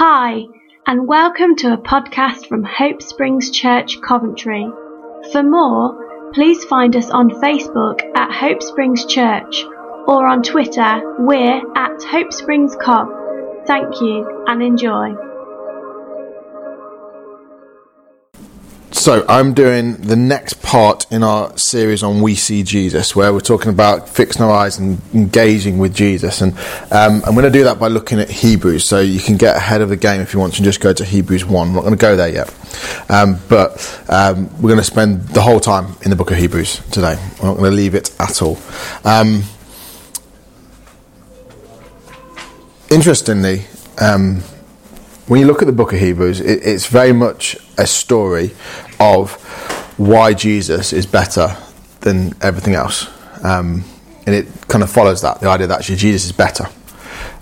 Hi, and welcome to a podcast from Hope Springs Church, Coventry. For more, please find us on Facebook at Hope Springs Church or on Twitter, we're at Hope Springs Cov. Thank you and enjoy. So, I'm doing the next part in our series on We See Jesus, where we're talking about fixing our eyes and engaging with Jesus. And um, I'm going to do that by looking at Hebrews. So, you can get ahead of the game if you want to just go to Hebrews 1. I'm not going to go there yet. Um, but um, we're going to spend the whole time in the book of Hebrews today. I'm not going to leave it at all. Um, interestingly, um, when you look at the book of Hebrews, it, it's very much a story of why Jesus is better than everything else. Um, and it kind of follows that the idea that actually Jesus is better.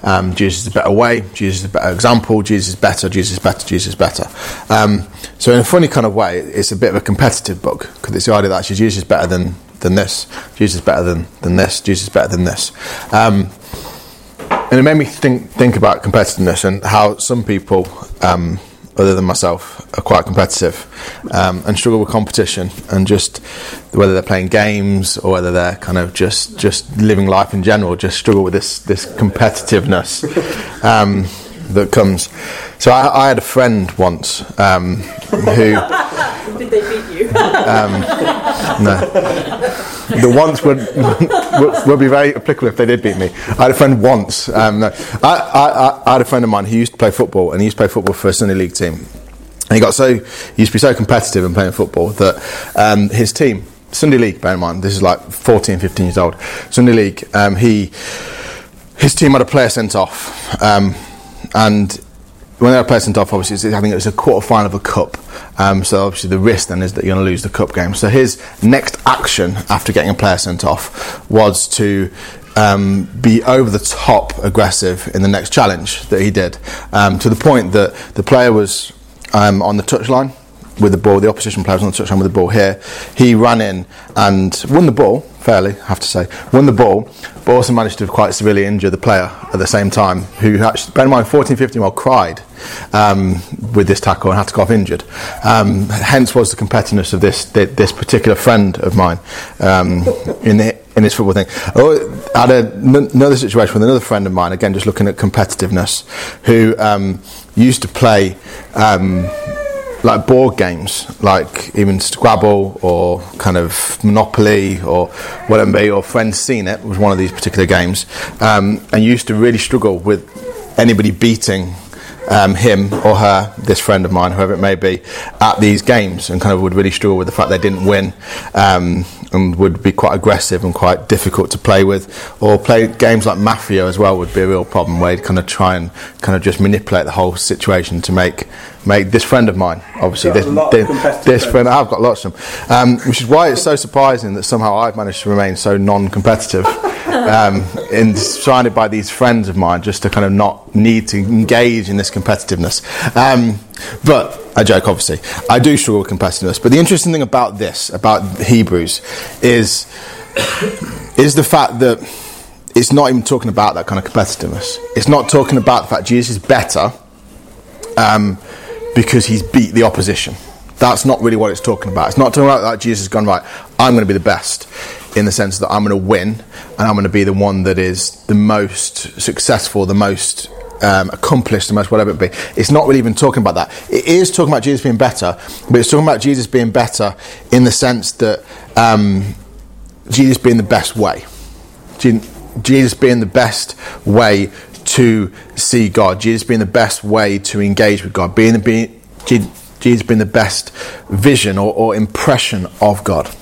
Um, Jesus is a better way, Jesus is a better example, Jesus is better, Jesus is better, Jesus is better. Um, so, in a funny kind of way, it's a bit of a competitive book because it's the idea that actually Jesus is better than, than this, Jesus is better than, than this, Jesus is better than this. Um, and it made me think think about competitiveness and how some people, um, other than myself, are quite competitive um, and struggle with competition and just whether they're playing games or whether they're kind of just just living life in general, just struggle with this this competitiveness um, that comes. So I, I, had a friend once um, who. Did they beat you? Um, no the once would, would, would be very applicable if they did beat me. I had a friend once. Um, no, I, I, I, had a friend of mine who used to play football, and he used to play football for a Sunday League team. And he got so he used to be so competitive in playing football that um, his team, Sunday League, bear in mind, this is like 14, 15 years old. Sunday League, um, he his team had a player sent off, um, and when they were sent off, obviously, I think it was a quarter final of a cup. Um, so obviously, the risk then is that you're going to lose the cup game. So his next action after getting a player sent off was to um, be over the top aggressive in the next challenge that he did, um, to the point that the player was um, on the touchline with the ball. The opposition player was on the touchline with the ball here. He ran in and won the ball fairly, I have to say, won the ball, but also managed to quite severely injure the player at the same time, who actually, bear in mind, 14, 15 year cried um, with this tackle and had to go off injured. Um, hence was the competitiveness of this this particular friend of mine um, in the, in this football thing. Oh, I had a, n- another situation with another friend of mine, again, just looking at competitiveness, who um, used to play um, like board games, like even Scrabble or kind of Monopoly or whatever, or Friends Scene It was one of these particular games, um, and used to really struggle with anybody beating um, him or her, this friend of mine, whoever it may be, at these games, and kind of would really struggle with the fact they didn't win, um, and would be quite aggressive and quite difficult to play with. Or play games like Mafia as well would be a real problem, where you'd kind of try and kind of just manipulate the whole situation to make make this friend of mine, obviously this, this, this friend, I've got lots of them, um, which is why it's so surprising that somehow I've managed to remain so non-competitive, um, in surrounded by these friends of mine, just to kind of not need to engage in this competitiveness. Um, but I joke, obviously. I do struggle with competitiveness. But the interesting thing about this, about Hebrews, is is the fact that it's not even talking about that kind of competitiveness. It's not talking about the fact Jesus is better um, because he's beat the opposition. That's not really what it's talking about. It's not talking about that Jesus has gone right. I'm going to be the best in the sense that I'm going to win and I'm going to be the one that is the most successful, the most um, accomplished, the most whatever it be. It's not really even talking about that. It is talking about Jesus being better, but it's talking about Jesus being better in the sense that um, Jesus being the best way. Jesus being the best way to see God. Jesus being the best way to engage with God. Being, being Jesus being the best vision or, or impression of God.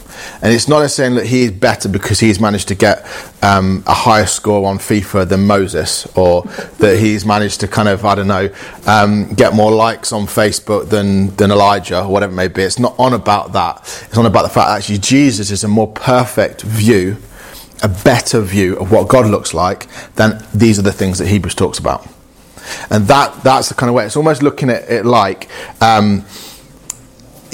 And it's not a saying that he is better because he's managed to get um, a higher score on FIFA than Moses, or that he's managed to kind of, I don't know, um, get more likes on Facebook than, than Elijah, or whatever it may be. It's not on about that. It's on about the fact that actually Jesus is a more perfect view, a better view of what God looks like than these are the things that Hebrews talks about. And that, that's the kind of way. It's almost looking at it like um,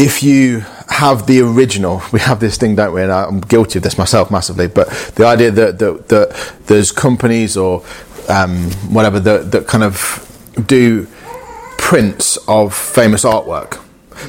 if you have the original. We have this thing, don't we? And I'm guilty of this myself massively. But the idea that that, that there's companies or um, whatever that, that kind of do prints of famous artwork.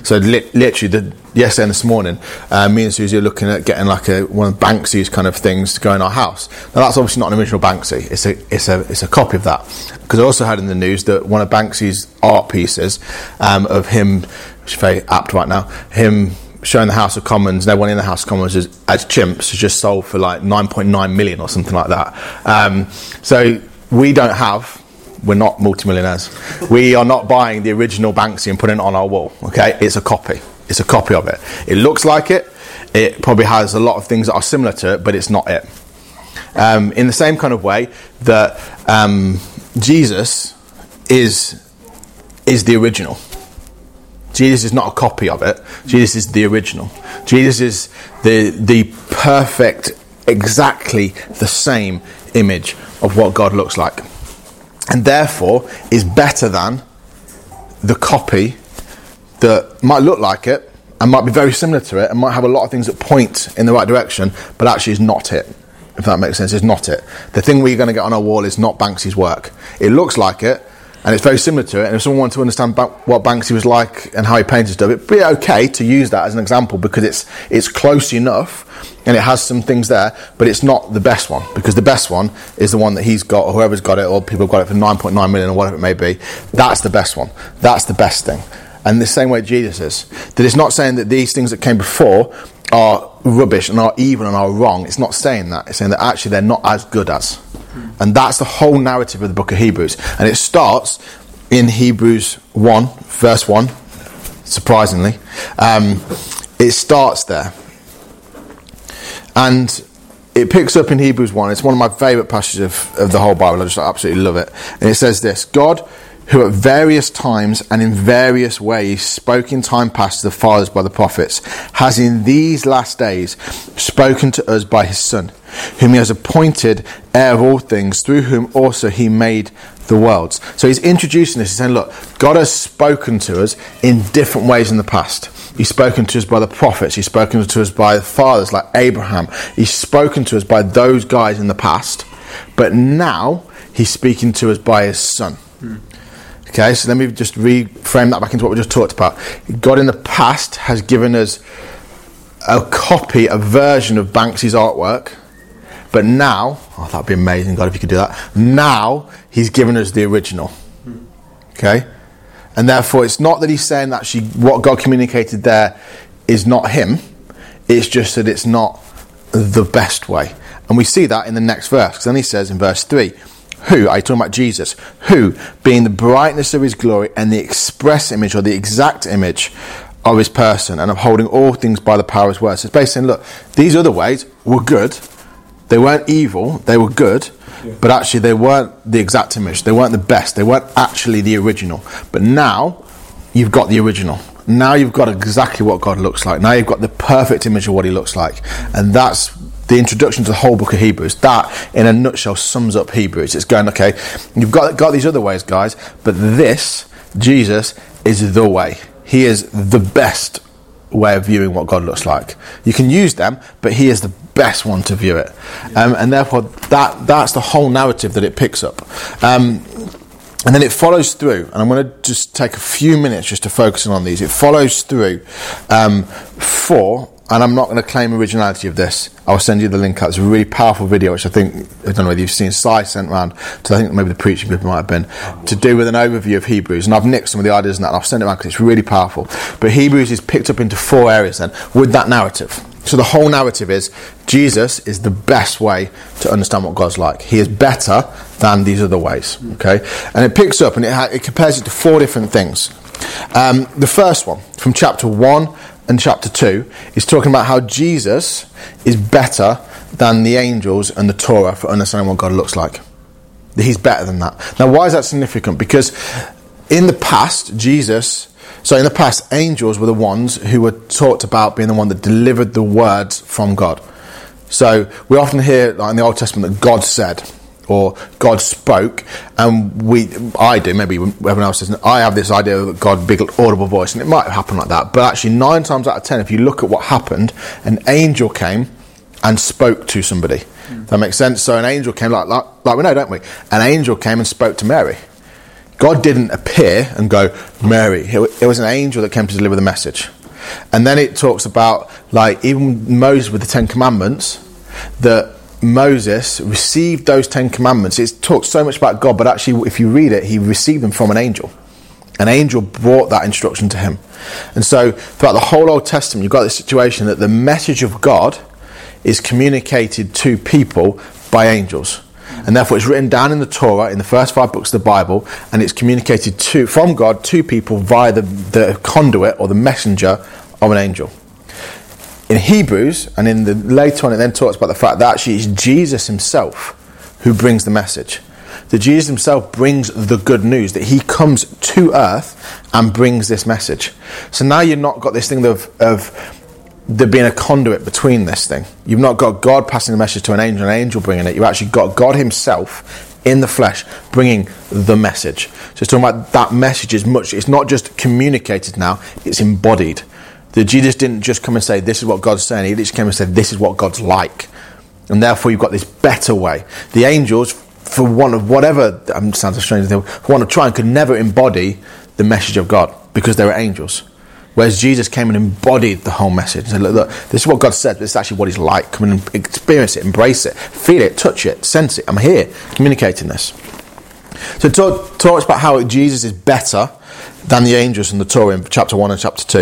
So li- literally, the, yesterday and this morning, uh, me and Susie are looking at getting like a one of Banksy's kind of things to go in our house. Now that's obviously not an original Banksy; it's a it's a it's a copy of that. Because I also heard in the news that one of Banksy's art pieces um, of him, which is very apt right now, him showing the House of Commons, no one in the House of Commons as, as chimps, is just sold for like 9.9 million or something like that. Um, so we don't have we're not multimillionaires. we are not buying the original Banksy and putting it on our wall. Okay, it's a copy. It's a copy of it. It looks like it. It probably has a lot of things that are similar to it, but it's not it. Um, in the same kind of way that um, Jesus is is the original. Jesus is not a copy of it. Jesus is the original. Jesus is the the perfect, exactly the same image of what God looks like and therefore is better than the copy that might look like it and might be very similar to it and might have a lot of things that point in the right direction, but actually is not it. If that makes sense, is not it. The thing we're going to get on our wall is not Banksy's work. It looks like it, and it's very similar to it. And if someone wanted to understand ba- what Banksy was like and how he painted stuff, it'd be okay to use that as an example because it's it's close enough and it has some things there, but it's not the best one because the best one is the one that he's got or whoever's got it or people have got it for 9.9 million or whatever it may be. That's the best one. That's the best thing. And the same way Jesus is. That it's not saying that these things that came before are rubbish and are evil and are wrong. It's not saying that. It's saying that actually they're not as good as. And that's the whole narrative of the book of Hebrews. And it starts in Hebrews 1, verse 1, surprisingly. Um, it starts there. And it picks up in Hebrews 1. It's one of my favourite passages of, of the whole Bible. I just absolutely love it. And it says this God, who at various times and in various ways spoke in time past to the fathers by the prophets, has in these last days spoken to us by his Son, whom he has appointed heir of all things, through whom also he made the worlds. So he's introducing this. He's saying, Look, God has spoken to us in different ways in the past. He's spoken to us by the prophets. He's spoken to us by the fathers like Abraham. He's spoken to us by those guys in the past. But now he's speaking to us by his son. Hmm. Okay, so let me just reframe that back into what we just talked about. God in the past has given us a copy, a version of Banksy's artwork. But now, oh, that'd be amazing, God, if you could do that. Now, he's given us the original. Okay? And therefore, it's not that he's saying that she, what God communicated there is not him, it's just that it's not the best way. And we see that in the next verse, because then he says in verse 3 Who, are you talking about Jesus? Who, being the brightness of his glory and the express image or the exact image of his person and upholding all things by the power of his word. So it's basically saying, look, these other ways were good, they weren't evil, they were good, but actually, they weren't the exact image. They weren't the best. They weren't actually the original. But now, you've got the original. Now you've got exactly what God looks like. Now you've got the perfect image of what He looks like. And that's the introduction to the whole book of Hebrews. That, in a nutshell, sums up Hebrews. It's going, okay, you've got, got these other ways, guys, but this, Jesus, is the way. He is the best way of viewing what God looks like. You can use them, but He is the best one to view it, um, and therefore that that's the whole narrative that it picks up. Um, and then it follows through, and I'm going to just take a few minutes just to focus on these. It follows through um, for and I'm not going to claim originality of this. I'll send you the link out. It's a really powerful video, which I think, I don't know whether you've seen, Si sent around to, I think maybe the preaching group might have been, to do with an overview of Hebrews. And I've nicked some of the ideas in that, and I've sent it around because it's really powerful. But Hebrews is picked up into four areas then, with that narrative. So the whole narrative is Jesus is the best way to understand what God's like. He is better than these other ways. Okay, and it picks up and it, ha- it compares it to four different things. Um, the first one from chapter one and chapter 2 is talking about how Jesus is better than the angels and the Torah for understanding what God looks like. He's better than that. Now, why is that significant? Because in the past, Jesus, so in the past, angels were the ones who were talked about being the one that delivered the words from God. So we often hear like in the Old Testament that God said or God spoke, and we, I do, maybe everyone else doesn't. I have this idea of God, big audible voice, and it might happen like that. But actually, nine times out of ten, if you look at what happened, an angel came and spoke to somebody. Mm. That makes sense. So an angel came, like, like, like we know, don't we? An angel came and spoke to Mary. God didn't appear and go, Mary. It was an angel that came to deliver the message. And then it talks about, like, even Moses with the Ten Commandments, that Moses received those Ten Commandments. It talks so much about God, but actually, if you read it, he received them from an angel. An angel brought that instruction to him. And so, throughout the whole Old Testament, you've got this situation that the message of God is communicated to people by angels. And therefore, it's written down in the Torah, in the first five books of the Bible, and it's communicated to, from God to people via the, the conduit or the messenger of an angel. In Hebrews, and in the later on, it then talks about the fact that actually it's Jesus himself who brings the message. That Jesus himself brings the good news, that he comes to earth and brings this message. So now you've not got this thing of, of there being a conduit between this thing. You've not got God passing the message to an angel, an angel bringing it. You've actually got God Himself in the flesh bringing the message. So it's talking about that message is much, it's not just communicated now, it's embodied. That Jesus didn't just come and say, This is what God's saying, He just came and said, This is what God's like. And therefore, you've got this better way. The angels, for one of whatever, um, sounds a strange thing, for one of trying, could never embody the message of God because they were angels. Whereas Jesus came and embodied the whole message. And said, look, look, this is what God said. This is actually what He's like. Come and experience it, embrace it, feel it, touch it, sense it. I'm here communicating this. So talk, talks about how Jesus is better than the angels in the Torah in chapter 1 and chapter 2.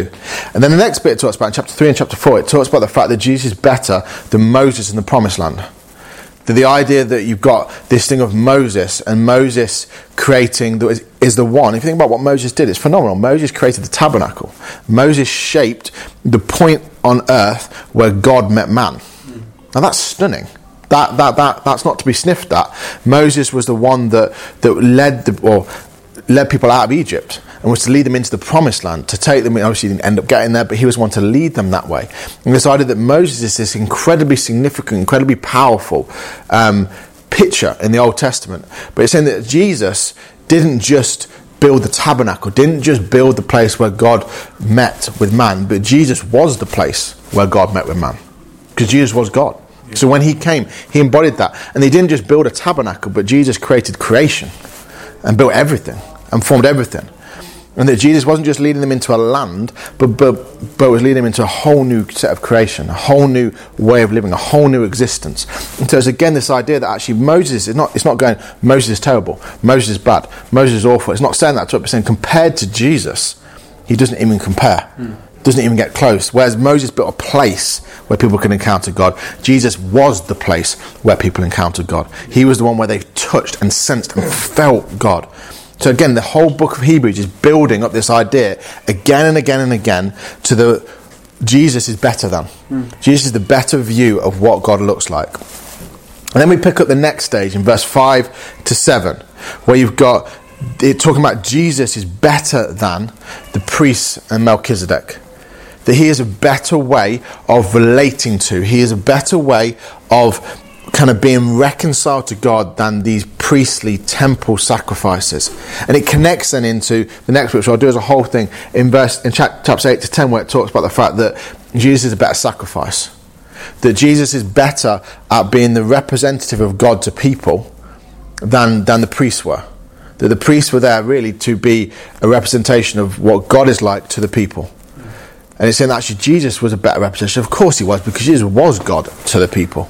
And then the next bit it talks about in chapter 3 and chapter 4, it talks about the fact that Jesus is better than Moses in the promised land the, the idea that you've got this thing of Moses and Moses creating the, is, is the one. If you think about what Moses did, it's phenomenal. Moses created the tabernacle. Moses shaped the point on earth where God met man. Now that's stunning. That, that, that, that's not to be sniffed at. Moses was the one that, that led, the, or led people out of Egypt and was to lead them into the promised land, to take them, obviously didn't end up getting there, but he was one to lead them that way. And decided that Moses is this incredibly significant, incredibly powerful um, picture in the Old Testament. But it's saying that Jesus didn't just build the tabernacle, didn't just build the place where God met with man, but Jesus was the place where God met with man. Because Jesus was God. So when he came, he embodied that. And they didn't just build a tabernacle, but Jesus created creation and built everything and formed everything. And that Jesus wasn't just leading them into a land, but, but, but was leading them into a whole new set of creation, a whole new way of living, a whole new existence. And so it's again this idea that actually Moses is not, it's not going, Moses is terrible, Moses is bad, Moses is awful. It's not saying that to it, but saying compared to Jesus, he doesn't even compare. Mm. Doesn't even get close. Whereas Moses built a place where people can encounter God. Jesus was the place where people encountered God. He was the one where they touched and sensed and felt God. So again, the whole book of Hebrews is building up this idea again and again and again to the Jesus is better than. Mm. Jesus is the better view of what God looks like. And then we pick up the next stage in verse 5 to 7, where you've got it talking about Jesus is better than the priests and Melchizedek. That he is a better way of relating to, he is a better way of kind of being reconciled to God than these priestly temple sacrifices. And it connects then into the next which I'll do as a whole thing in verse in chapter chapters 8 to 10, where it talks about the fact that Jesus is a better sacrifice. That Jesus is better at being the representative of God to people than, than the priests were. That the priests were there really to be a representation of what God is like to the people. And it's saying actually Jesus was a better representation. Of course he was, because Jesus was God to the people.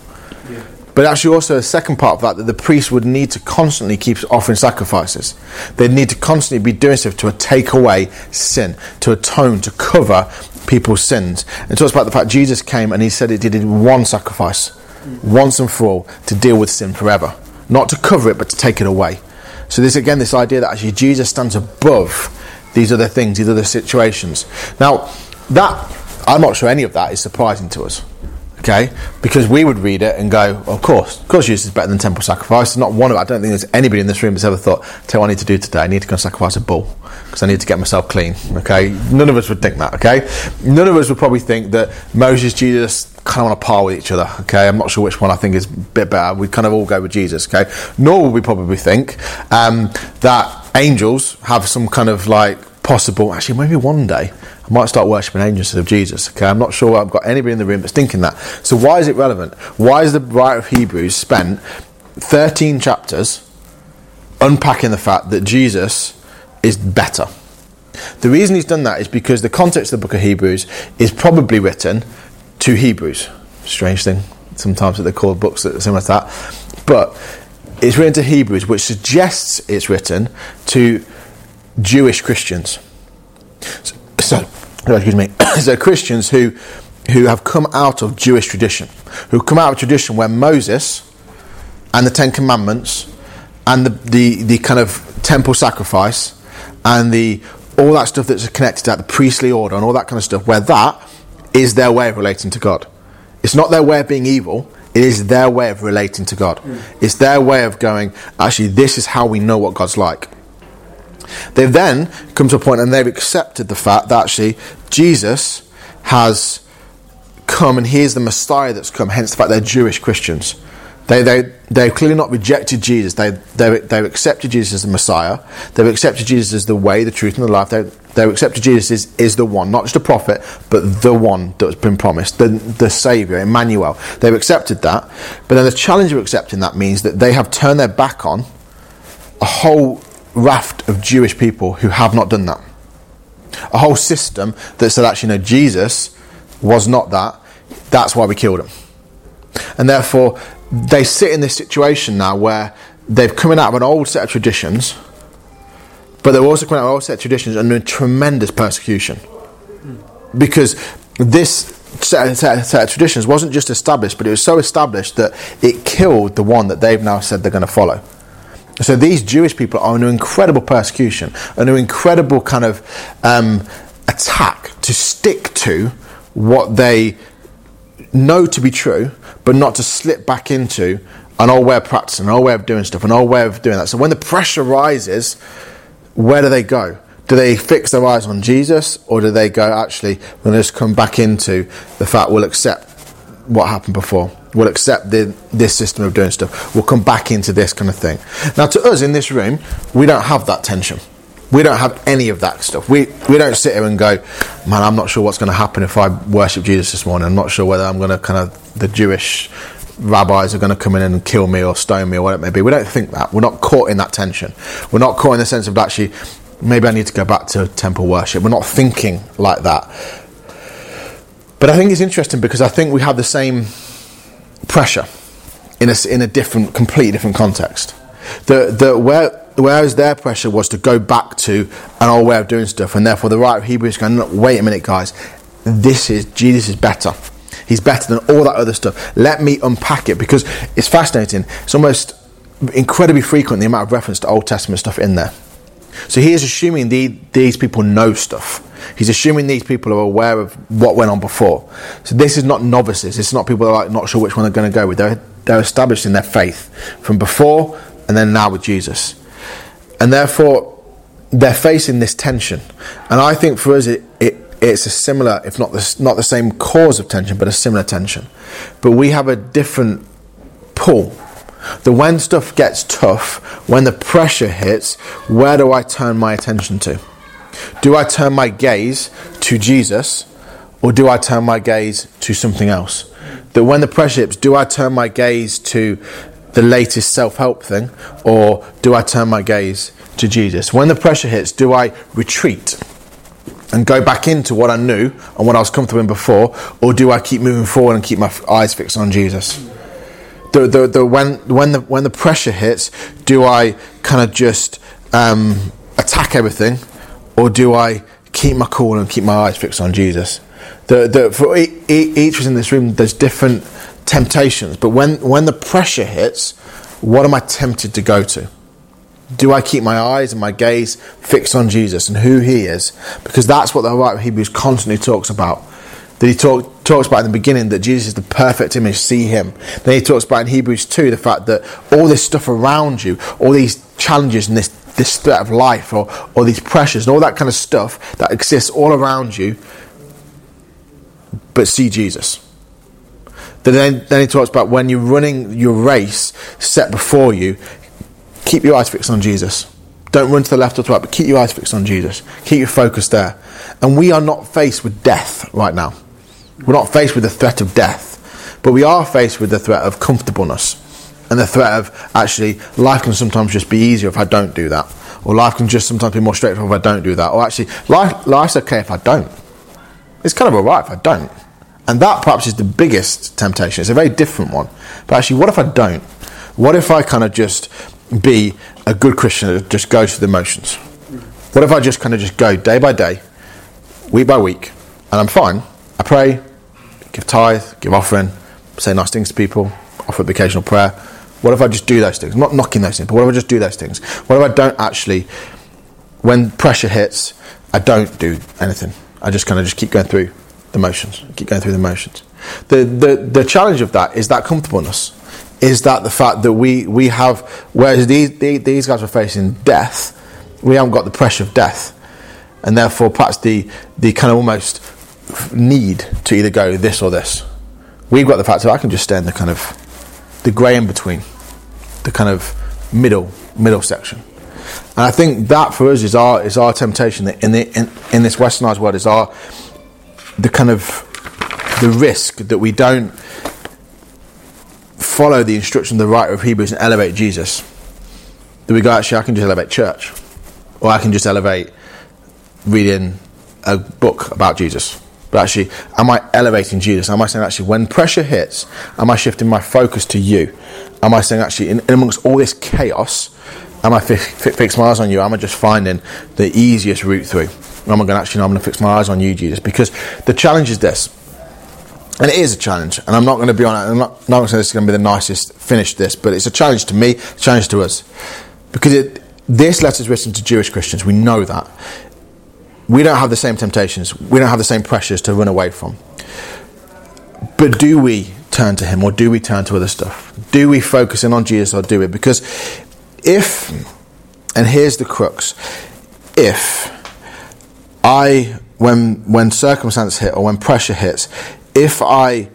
But actually, also a second part of that, that the priest would need to constantly keep offering sacrifices. They'd need to constantly be doing stuff to take away sin, to atone, to cover people's sins. And it talks about the fact Jesus came and he said it did in one sacrifice, once and for all, to deal with sin forever. Not to cover it, but to take it away. So this again, this idea that actually Jesus stands above these other things, these other situations. Now, that I'm not sure any of that is surprising to us. Okay, because we would read it and go, of course, of course, Jesus is better than temple sacrifice. not one of. I don't think there's anybody in this room that's ever thought, "Tell what I need to do today. I need to go and sacrifice a bull because I need to get myself clean." Okay, none of us would think that. Okay, none of us would probably think that Moses, Jesus, kind of on a par with each other. Okay, I'm not sure which one I think is a bit better. We kind of all go with Jesus. Okay, nor would we probably think um, that angels have some kind of like possible. Actually, maybe one day I might start worshipping angels instead of Jesus. Okay, I'm not sure I've got anybody in the room that's thinking that. So why is it relevant? Why is the writer of Hebrews spent 13 chapters unpacking the fact that Jesus is better. The reason he's done that is because the context of the book of Hebrews is probably written to Hebrews. Strange thing, sometimes that they call books that are similar to that. But it's written to Hebrews, which suggests it's written to Jewish Christians. So, so excuse me, so Christians who who have come out of Jewish tradition, who come out of tradition where Moses and the Ten Commandments and the, the, the kind of temple sacrifice and the all that stuff that's connected to that, the priestly order and all that kind of stuff, where that is their way of relating to God. It's not their way of being evil, it is their way of relating to God. Mm. It's their way of going, actually, this is how we know what God's like. They've then come to a point and they've accepted the fact that actually Jesus has come and he is the Messiah that's come, hence the fact they're Jewish Christians. They, they, they've clearly not rejected Jesus. They, they, they've accepted Jesus as the Messiah. They've accepted Jesus as the way, the truth, and the life. They, they've accepted Jesus as, is the one, not just a prophet, but the one that's been promised, the, the Saviour, Emmanuel. They've accepted that. But then the challenge of accepting that means that they have turned their back on a whole raft of Jewish people who have not done that. A whole system that said, actually, no, Jesus was not that. That's why we killed him. And therefore, they sit in this situation now where they've come out of an old set of traditions, but they're also coming out of an old set of traditions under tremendous persecution. Because this set, set, set of traditions wasn't just established, but it was so established that it killed the one that they've now said they're going to follow. So these Jewish people are under incredible persecution, under incredible kind of um, attack to stick to what they know to be true, but not to slip back into an old way of practicing, an old way of doing stuff, an old way of doing that. So when the pressure rises, where do they go? Do they fix their eyes on Jesus, or do they go, actually, we're going to just come back into the fact we'll accept what happened before? We'll accept the, this system of doing stuff. We'll come back into this kind of thing. Now, to us in this room, we don't have that tension. We don't have any of that stuff. We, we don't sit here and go, man, I'm not sure what's going to happen if I worship Jesus this morning. I'm not sure whether I'm going to kind of, the Jewish rabbis are going to come in and kill me or stone me or whatever it may be. We don't think that. We're not caught in that tension. We're not caught in the sense of actually, maybe I need to go back to temple worship. We're not thinking like that. But I think it's interesting because I think we have the same pressure in a, in a different, completely different context. The, the, where, whereas their pressure was to go back to an old way of doing stuff, and therefore the writer of Hebrews going, wait a minute, guys, this is Jesus is better. He's better than all that other stuff. Let me unpack it because it's fascinating. It's almost incredibly frequent the amount of reference to Old Testament stuff in there. So he is assuming the, these people know stuff. He's assuming these people are aware of what went on before. So this is not novices. It's not people that are like not sure which one they're going to go with. They're, they're established in their faith from before and then now with Jesus. And therefore, they're facing this tension. And I think for us, it, it, it's a similar, if not the, not the same cause of tension, but a similar tension. But we have a different pull. The when stuff gets tough, when the pressure hits, where do I turn my attention to? Do I turn my gaze to Jesus or do I turn my gaze to something else? That when the pressure hits, do I turn my gaze to the latest self help thing, or do I turn my gaze to Jesus? When the pressure hits, do I retreat and go back into what I knew and what I was comfortable in before, or do I keep moving forward and keep my eyes fixed on Jesus? The, the, the, when, when, the, when the pressure hits, do I kind of just um, attack everything, or do I keep my cool and keep my eyes fixed on Jesus? The, the, for each of us in this room, there's different temptations. But when, when the pressure hits, what am I tempted to go to? Do I keep my eyes and my gaze fixed on Jesus and who He is? Because that's what the writer of Hebrews constantly talks about. That he talk, talks about in the beginning that Jesus is the perfect image, see Him. Then he talks about in Hebrews 2 the fact that all this stuff around you, all these challenges and this, this threat of life or, or these pressures and all that kind of stuff that exists all around you, but see Jesus. Then, then he talks about when you're running your race set before you, keep your eyes fixed on Jesus. Don't run to the left or to the right, but keep your eyes fixed on Jesus. Keep your focus there. And we are not faced with death right now. We're not faced with the threat of death, but we are faced with the threat of comfortableness and the threat of actually life can sometimes just be easier if I don't do that, or life can just sometimes be more straightforward if I don't do that, or actually, life, life's okay if I don't. It's kind of alright if I don't. And that perhaps is the biggest temptation. It's a very different one. But actually, what if I don't? What if I kind of just be a good Christian that just goes through the motions? What if I just kind of just go day by day, week by week, and I'm fine? I pray, give tithe, give offering, say nice things to people, offer the occasional prayer. What if I just do those things? I'm not knocking those things, but what if I just do those things? What if I don't actually, when pressure hits, I don't do anything? I just kind of just keep going through the motions, keep going through the motions. The, the, the challenge of that is that comfortableness, is that the fact that we, we have, whereas these, these guys were facing death, we haven't got the pressure of death. And therefore, perhaps the, the kind of almost need to either go this or this. We've got the fact that I can just stay in the kind of the grey in between, the kind of middle middle section. And I think that for us is our is our temptation that in the in, in this westernized world is our the kind of the risk that we don't follow the instruction of the writer of Hebrews and elevate Jesus. That we go actually I can just elevate church. Or I can just elevate reading a book about Jesus. But actually, am I elevating Jesus? Am I saying, actually, when pressure hits, am I shifting my focus to you? Am I saying, actually, in, in amongst all this chaos, am I fi- fi- fix my eyes on you? Am I just finding the easiest route through? Am I going to actually, no, I'm going to fix my eyes on you, Jesus? Because the challenge is this, and it is a challenge, and I'm not going to be on it, I'm not, not going to say this is going to be the nicest finish this, but it's a challenge to me, a challenge to us. Because it, this letter is written to Jewish Christians, we know that we don't have the same temptations, we don't have the same pressures to run away from. But do we turn to Him or do we turn to other stuff? Do we focus in on Jesus or do we? Because if, and here's the crux, if I, when, when circumstance hit or when pressure hits, if I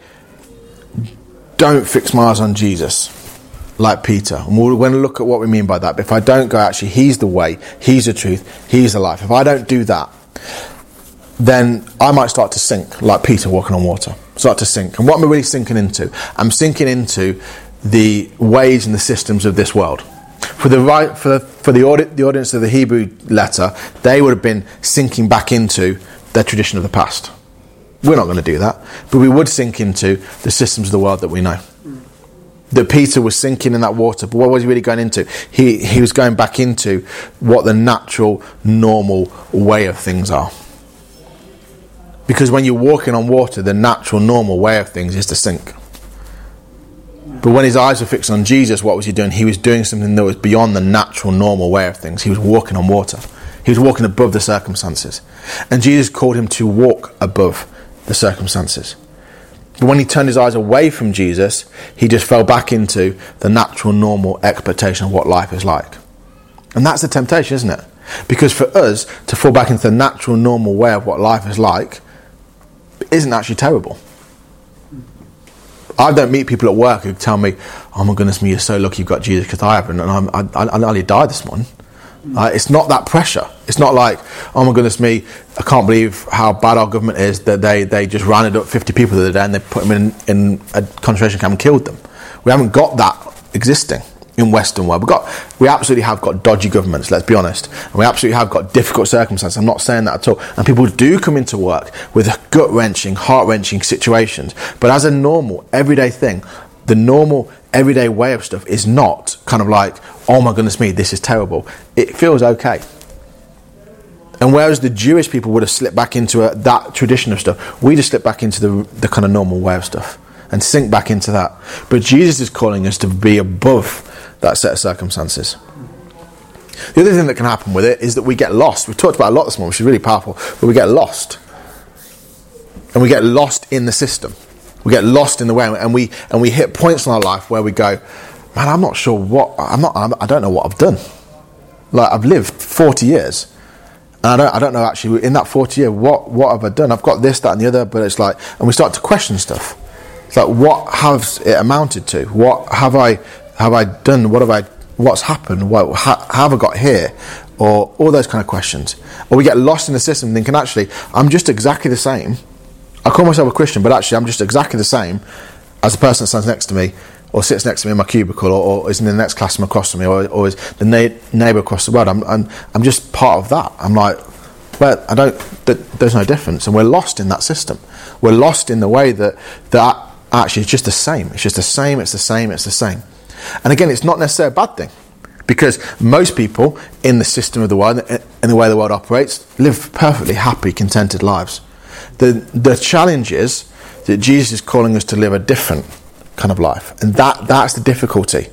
don't fix my eyes on Jesus, like Peter. And we're going to look at what we mean by that. But if I don't go, actually, He's the way, He's the truth, He's the life. If I don't do that, then I might start to sink, like Peter walking on water. Start to sink. And what am I really sinking into? I'm sinking into the ways and the systems of this world. For the right, for the, for the, audi- the audience of the Hebrew letter, they would have been sinking back into their tradition of the past. We're not going to do that, but we would sink into the systems of the world that we know. That Peter was sinking in that water, but what was he really going into? He, he was going back into what the natural, normal way of things are. Because when you're walking on water, the natural, normal way of things is to sink. But when his eyes were fixed on Jesus, what was he doing? He was doing something that was beyond the natural, normal way of things. He was walking on water. He was walking above the circumstances. And Jesus called him to walk above the circumstances. But when he turned his eyes away from Jesus, he just fell back into the natural, normal expectation of what life is like. And that's the temptation, isn't it? Because for us to fall back into the natural, normal way of what life is like isn't actually terrible. I don't meet people at work who tell me, "Oh my goodness me, you're so lucky you've got Jesus," because I haven't, and I'm, I, I, nearly died this morning. Uh, it's not that pressure. It's not like, "Oh my goodness me, I can't believe how bad our government is that they, they just rounded up 50 people the other day and they put them in, in a concentration camp and killed them." We haven't got that existing in Western world. We've got, we absolutely have got dodgy governments, let's be honest. And we absolutely have got difficult circumstances. I'm not saying that at all. And people do come into work with gut wrenching, heart wrenching situations. But as a normal, everyday thing, the normal, everyday way of stuff is not kind of like, oh my goodness me, this is terrible. It feels okay. And whereas the Jewish people would have slipped back into a, that tradition of stuff, we just slip back into the, the kind of normal way of stuff and sink back into that. But Jesus is calling us to be above that set of circumstances. The other thing that can happen with it is that we get lost. We've talked about a lot this morning, which is really powerful, but we get lost. And we get lost in the system. We get lost in the way, and we and we hit points in our life where we go, man, I'm not sure what I'm not. I'm, I don't know what I've done. Like I've lived 40 years, and I don't. I don't know actually in that 40 year what what have I done? I've got this, that, and the other, but it's like, and we start to question stuff. It's like, what has it amounted to? What have I have I done? What have I? What's happened? How, have I got here? Or all those kind of questions. Or we get lost in the system, thinking actually, I'm just exactly the same. I call myself a Christian, but actually, I'm just exactly the same as the person that stands next to me or sits next to me in my cubicle, or, or is in the next classroom across from me, or, or is the na- neighbour across the road. I'm, I'm, I'm just part of that. I'm like, well, I don't. Th- there's no difference, and we're lost in that system. We're lost in the way that that actually it's just the same. It's just the same. It's the same. It's the same. And again, it's not necessarily a bad thing. Because most people in the system of the world, in the way the world operates, live perfectly happy, contented lives. The, the challenge is that Jesus is calling us to live a different kind of life. And that, that's the difficulty.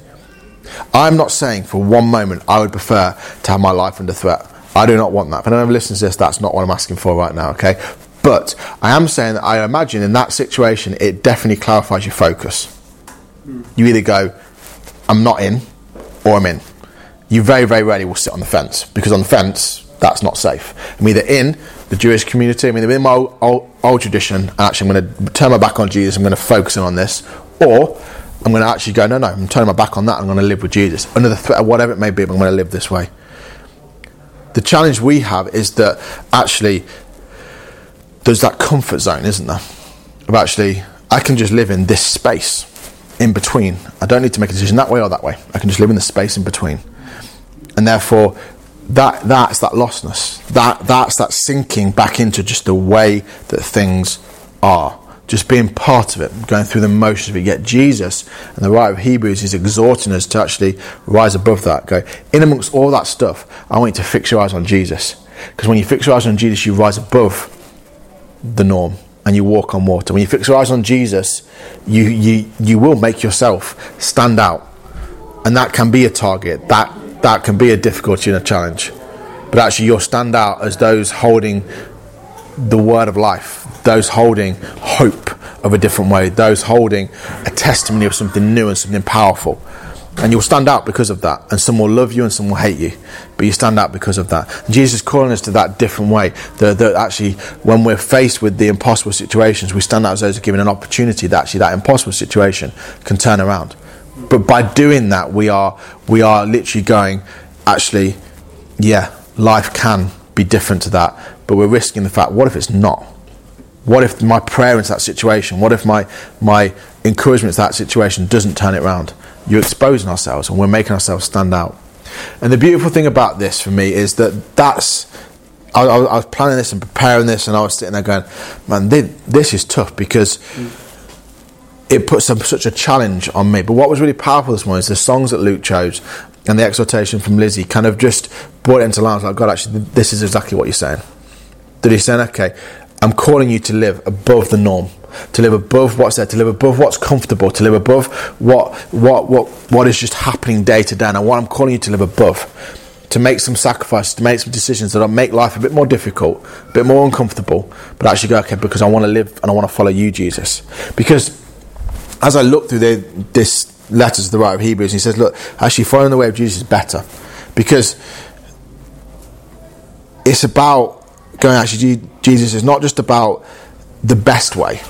I'm not saying for one moment I would prefer to have my life under threat. I do not want that. If anyone listens to this, that's not what I'm asking for right now, okay? But I am saying that I imagine in that situation, it definitely clarifies your focus. You either go, I'm not in, or I'm in you very, very rarely will sit on the fence because on the fence, that's not safe. I'm either in the Jewish community, I'm either in my old, old, old tradition, and actually I'm going to turn my back on Jesus, I'm going to focus in on this, or I'm going to actually go, no, no, I'm turning my back on that, I'm going to live with Jesus. Under the threat of whatever it may be, I'm going to live this way. The challenge we have is that actually there's that comfort zone, isn't there? Of actually, I can just live in this space in between. I don't need to make a decision that way or that way. I can just live in the space in between and therefore that that's that lostness. That that's that sinking back into just the way that things are. Just being part of it, going through the motions of it. Yet Jesus and the writer of Hebrews is exhorting us to actually rise above that. Go in amongst all that stuff. I want you to fix your eyes on Jesus, because when you fix your eyes on Jesus, you rise above the norm and you walk on water. When you fix your eyes on Jesus, you you you will make yourself stand out, and that can be a target. That that can be a difficulty and a challenge. But actually, you'll stand out as those holding the word of life, those holding hope of a different way, those holding a testimony of something new and something powerful. And you'll stand out because of that. And some will love you and some will hate you. But you stand out because of that. Jesus is calling us to that different way. That, that actually, when we're faced with the impossible situations, we stand out as those who are given an opportunity that actually that impossible situation can turn around. But by doing that, we are we are literally going, actually, yeah, life can be different to that. But we're risking the fact, what if it's not? What if my prayer into that situation? What if my my encouragement to that situation doesn't turn it around? You're exposing ourselves, and we're making ourselves stand out. And the beautiful thing about this for me is that that's. I, I was planning this and preparing this, and I was sitting there going, "Man, this is tough because." It puts such a challenge on me. But what was really powerful this morning is the songs that Luke chose and the exhortation from Lizzie kind of just brought it into line. like, God, actually, this is exactly what you're saying. That he's saying, okay, I'm calling you to live above the norm, to live above what's there, to live above what's comfortable, to live above what what what what is just happening day to day. And what I'm calling you to live above. To make some sacrifices, to make some decisions that'll make life a bit more difficult, a bit more uncomfortable, but actually go, okay, because I want to live and I want to follow you, Jesus. Because as I look through the, this letter to the writer of Hebrews, he says, look, actually following the way of Jesus is better because it's about going actually Jesus is not just about the best way.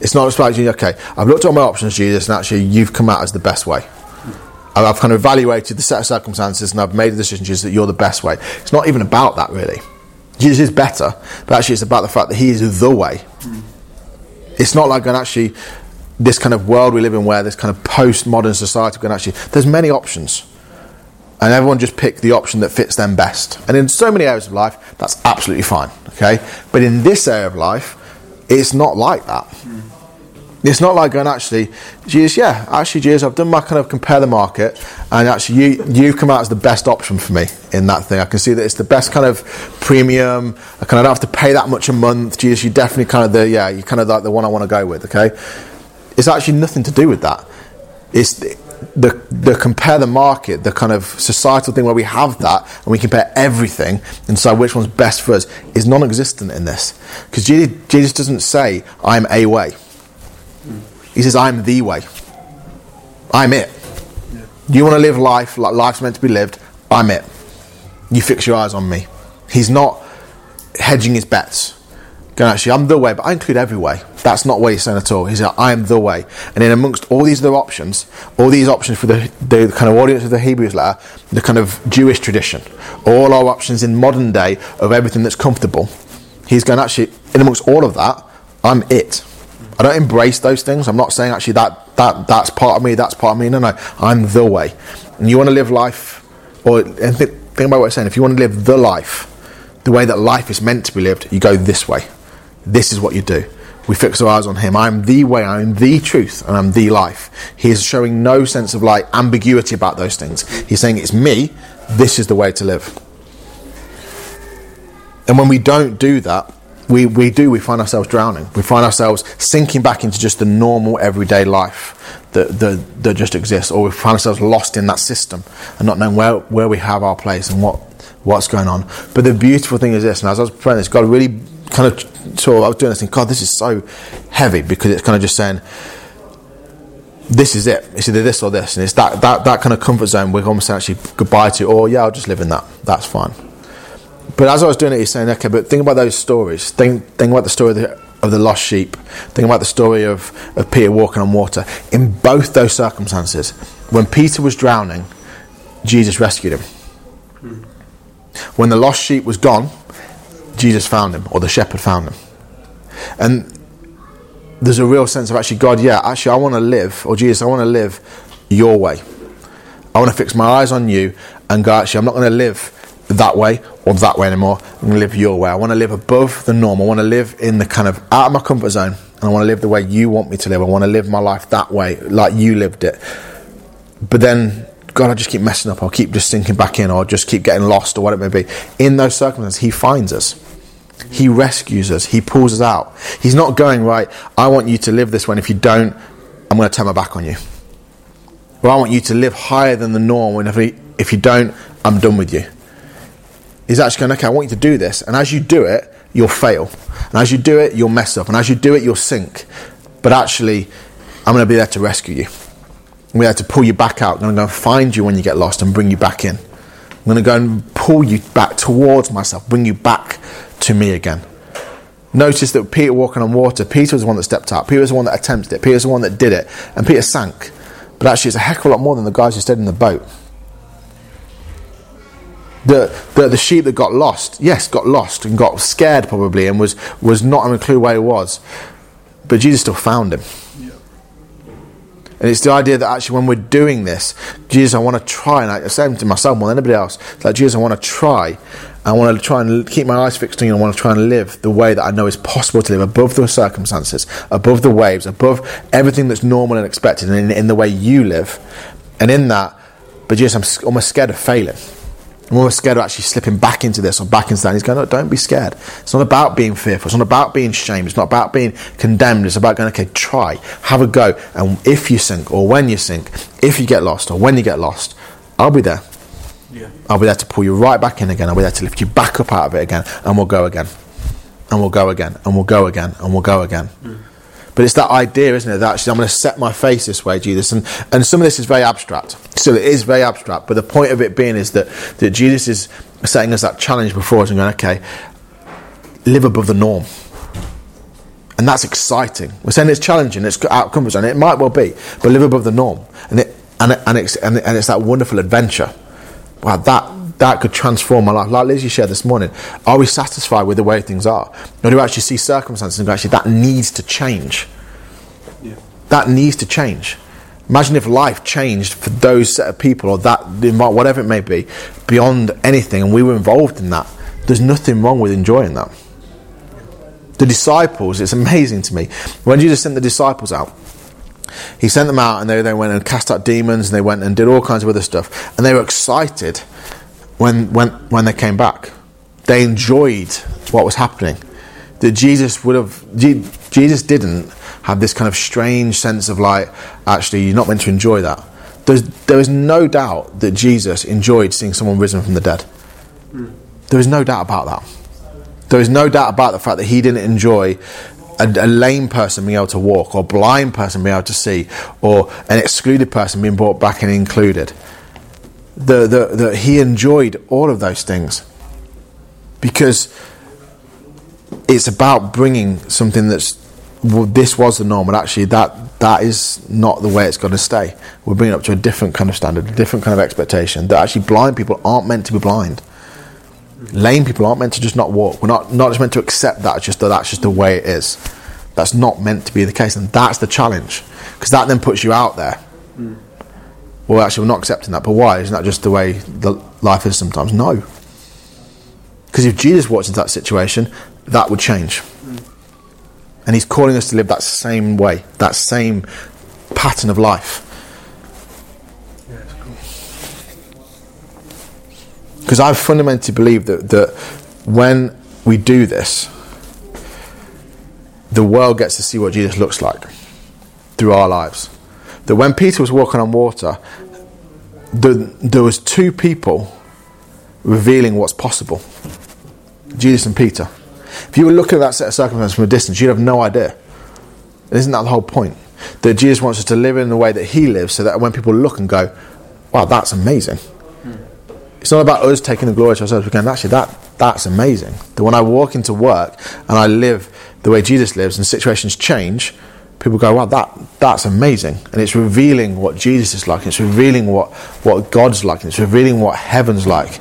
It's not about you. okay, I've looked at all my options, Jesus, and actually you've come out as the best way. I've kind of evaluated the set of circumstances and I've made the decision, Jesus, that you're the best way. It's not even about that really. Jesus is better, but actually it's about the fact that he is the way. It's not like going actually this kind of world we live in where this kind of postmodern society can actually there's many options and everyone just pick the option that fits them best and in so many areas of life that's absolutely fine okay but in this area of life it's not like that it's not like going actually Jesus yeah actually Jesus I've done my kind of compare the market and actually you you've come out as the best option for me in that thing I can see that it's the best kind of premium I kind of don't have to pay that much a month Jesus you definitely kind of the yeah you kind of like the one I want to go with okay it's actually nothing to do with that. It's the, the, the, compare the market, the kind of societal thing where we have that and we compare everything and decide which one's best for us is non existent in this. Because Jesus doesn't say, I'm a way. He says, I'm the way. I'm it. Yeah. You want to live life like life's meant to be lived? I'm it. You fix your eyes on me. He's not hedging his bets going, actually, I'm the way, but I include every way. That's not what he's saying at all. He's like, I am the way. And then amongst all these other options, all these options for the, the kind of audience of the Hebrews letter, the kind of Jewish tradition, all our options in modern day of everything that's comfortable, he's going, actually, in amongst all of that, I'm it. I don't embrace those things. I'm not saying actually that, that that's part of me, that's part of me. No, no, I'm the way. And you want to live life, or and think, think about what I'm saying. If you want to live the life, the way that life is meant to be lived, you go this way. This is what you do. We fix our eyes on Him. I'm the way, I'm the truth, and I'm the life. He is showing no sense of like ambiguity about those things. He's saying it's me. This is the way to live. And when we don't do that, we, we do, we find ourselves drowning. We find ourselves sinking back into just the normal everyday life that, that, that just exists, or we find ourselves lost in that system and not knowing where, where we have our place and what, what's going on. But the beautiful thing is this, and as I was praying this, God really kind of of, I was doing this and God, this is so heavy because it's kind of just saying, this is it. It's either this or this. And it's that, that, that kind of comfort zone we're almost actually goodbye to, or yeah, I'll just live in that. That's fine. But as I was doing it, he's saying, okay, but think about those stories. Think, think about the story of the, of the lost sheep. Think about the story of, of Peter walking on water. In both those circumstances, when Peter was drowning, Jesus rescued him. When the lost sheep was gone, Jesus found him, or the shepherd found him. And there's a real sense of actually, God, yeah, actually, I want to live, or Jesus, I want to live your way. I want to fix my eyes on you and go, actually, I'm not going to live that way or that way anymore. I'm going to live your way. I want to live above the norm. I want to live in the kind of out of my comfort zone. And I want to live the way you want me to live. I want to live my life that way, like you lived it. But then, God, I just keep messing up. I'll keep just sinking back in, or just keep getting lost, or what it may be. In those circumstances, He finds us. He rescues us. He pulls us out. He's not going, right, I want you to live this way. And if you don't, I'm going to turn my back on you. Or I want you to live higher than the norm. And if you don't, I'm done with you. He's actually going, okay, I want you to do this. And as you do it, you'll fail. And as you do it, you'll mess up. And as you do it, you'll sink. But actually, I'm going to be there to rescue you. I'm there to pull you back out. I'm going to go and find you when you get lost and bring you back in. I'm going to go and pull you back towards myself, bring you back to me again. Notice that Peter walking on water, Peter was the one that stepped out. Peter was the one that attempted it. Peter was the one that did it. And Peter sank. But actually, it's a heck of a lot more than the guys who stayed in the boat. The, the, the sheep that got lost, yes, got lost and got scared probably and was, was not having a clue where he was. But Jesus still found him. And it's the idea that actually, when we're doing this, Jesus, I want to try, and I say to myself more than anybody else, it's like, Jesus, I want to try. I want to try and keep my eyes fixed on you. I want to try and live the way that I know is possible to live above the circumstances, above the waves, above everything that's normal and expected, and in, in the way you live. And in that, but Jesus, I'm almost scared of failing. I'm almost scared of actually slipping back into this or back into that. And he's going, no, don't be scared. It's not about being fearful. It's not about being shamed. It's not about being condemned. It's about going, okay, try, have a go. And if you sink or when you sink, if you get lost or when you get lost, I'll be there. Yeah. I'll be there to pull you right back in again. I'll be there to lift you back up out of it again. And we'll go again. And we'll go again. And we'll go again. And we'll go again. Mm. But it's that idea, isn't it? That actually I'm going to set my face this way, Jesus. And, and some of this is very abstract. Still, it is very abstract. But the point of it being is that, that Jesus is setting us that challenge before us and going, okay, live above the norm. And that's exciting. We're saying it's challenging, it's out of comfort zone. It might well be, but live above the norm. And, it, and, it, and, it's, and, it, and it's that wonderful adventure. Wow, that that could transform my life. Like Lizzie shared this morning, are we satisfied with the way things are? Or do we actually see circumstances and go, actually, that needs to change? Yeah. That needs to change. Imagine if life changed for those set of people or that, whatever it may be, beyond anything, and we were involved in that. There's nothing wrong with enjoying that. The disciples, it's amazing to me. When Jesus sent the disciples out, he sent them out and they, they went and cast out demons and they went and did all kinds of other stuff. And they were excited when, when, when they came back. They enjoyed what was happening. That Jesus would have, Jesus didn't have this kind of strange sense of like, actually, you're not meant to enjoy that. There's, there is no doubt that Jesus enjoyed seeing someone risen from the dead. There is no doubt about that. There is no doubt about the fact that he didn't enjoy a, a, lame person being able to walk, or a blind person being able to see, or an excluded person being brought back and included the, the, the, he enjoyed all of those things because it's about bringing something that's well, this was the norm, but actually that that is not the way it's going to stay. We're bringing it up to a different kind of standard, a different kind of expectation. That actually blind people aren't meant to be blind. Lame people aren't meant to just not walk. We're not not just meant to accept that. Just that that's just the way it is. That's not meant to be the case, and that's the challenge because that then puts you out there. Mm. Well, actually, we're not accepting that, but why? Isn't that just the way the life is sometimes? No. Because if Jesus walked into that situation, that would change. Hmm. And he's calling us to live that same way, that same pattern of life. Because I fundamentally believe that, that when we do this, the world gets to see what Jesus looks like through our lives. That when Peter was walking on water, the, there was two people revealing what's possible. Jesus and Peter. If you were looking at that set of circumstances from a distance, you'd have no idea. Isn't that the whole point? That Jesus wants us to live in the way that He lives, so that when people look and go, "Wow, that's amazing," hmm. it's not about us taking the glory to ourselves. We're going, actually, that that's amazing. That when I walk into work and I live the way Jesus lives, and situations change, people go, "Wow, that that's amazing," and it's revealing what Jesus is like. It's revealing what what God's like. It's revealing what heaven's like,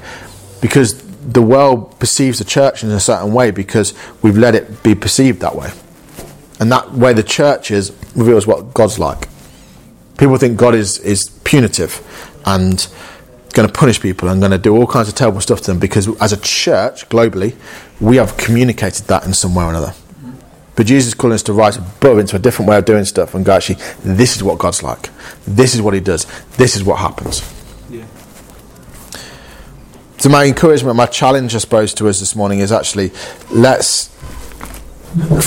because the world perceives the church in a certain way because we've let it be perceived that way, and that way the church is reveals what God's like. People think God is is punitive and going to punish people and going to do all kinds of terrible stuff to them because as a church globally, we have communicated that in some way or another. But Jesus is calling us to rise above into a different way of doing stuff and go, actually, this is what God's like. This is what He does. This is what happens. Yeah. So, my encouragement, my challenge, I suppose, to us this morning is actually let's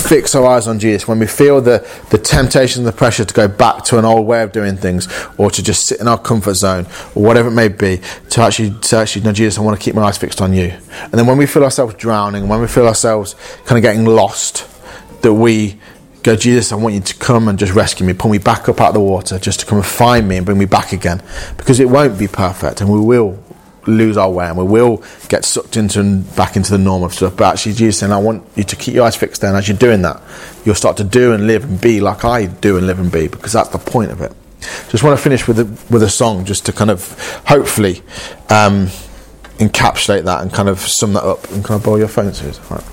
fix our eyes on Jesus. When we feel the, the temptation and the pressure to go back to an old way of doing things or to just sit in our comfort zone or whatever it may be, to actually, to actually, no, Jesus, I want to keep my eyes fixed on you. And then when we feel ourselves drowning, when we feel ourselves kind of getting lost, that we go, Jesus, I want you to come and just rescue me, pull me back up out of the water, just to come and find me and bring me back again. Because it won't be perfect and we will lose our way and we will get sucked into and back into the norm of stuff. But actually, Jesus saying, I want you to keep your eyes fixed there. And as you're doing that, you'll start to do and live and be like I do and live and be, because that's the point of it. Just want to finish with a, with a song just to kind of hopefully um, encapsulate that and kind of sum that up and kind of borrow your phone, Suze. Right.